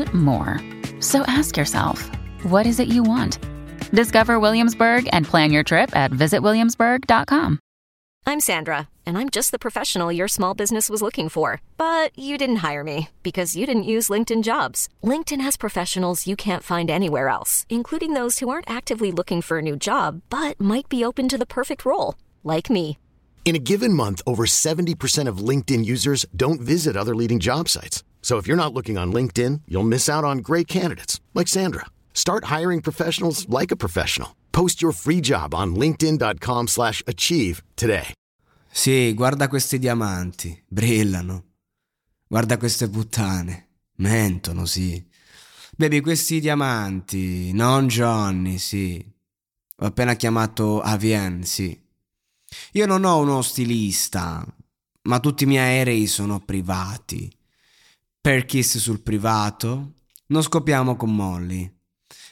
and more. So ask yourself, what is it you want? Discover Williamsburg and plan your trip at visitwilliamsburg.com. I'm Sandra, and I'm just the professional your small business was looking for. But you didn't hire me because you didn't use LinkedIn jobs. LinkedIn has professionals you can't find anywhere else, including those who aren't actively looking for a new job but might be open to the perfect role, like me. In a given month, over 70% of LinkedIn users don't visit other leading job sites. So if you're not looking on LinkedIn, you'll miss out on great candidates like Sandra. Start hiring professionals like a professional. Post your free job on linkedin.com/achieve today. Sì, guarda questi diamanti, brillano. Guarda queste puttane, mentono, sì. Baby, questi diamanti, non Johnny, sì. Ho appena chiamato Avien, sì. Io non ho uno stilista, ma tutti i miei aerei sono privati. Per kiss sul privato, non scopiamo con Molly.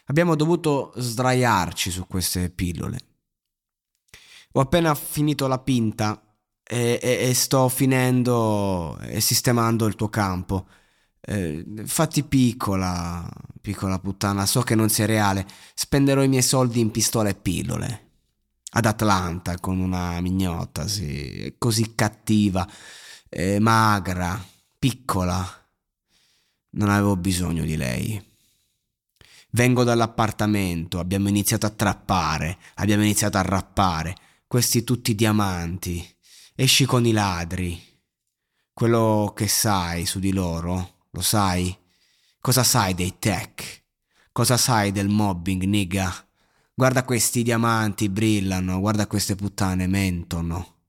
Abbiamo dovuto sdraiarci su queste pillole. Ho appena finito la pinta e, e, e sto finendo e sistemando il tuo campo. Eh, fatti piccola, piccola puttana, so che non sei reale. Spenderò i miei soldi in pistole e pillole. Ad Atlanta con una mignotta, sì, così cattiva, eh, magra, piccola. Non avevo bisogno di lei. Vengo dall'appartamento, abbiamo iniziato a trappare, abbiamo iniziato a rappare. Questi tutti diamanti. Esci con i ladri. Quello che sai su di loro, lo sai? Cosa sai dei tech? Cosa sai del mobbing, nigga? Guarda questi diamanti brillano, guarda queste puttane mentono.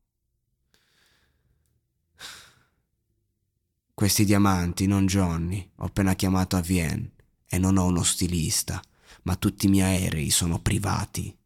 Questi diamanti, non Johnny, ho appena chiamato a Vienne e non ho uno stilista, ma tutti i miei aerei sono privati.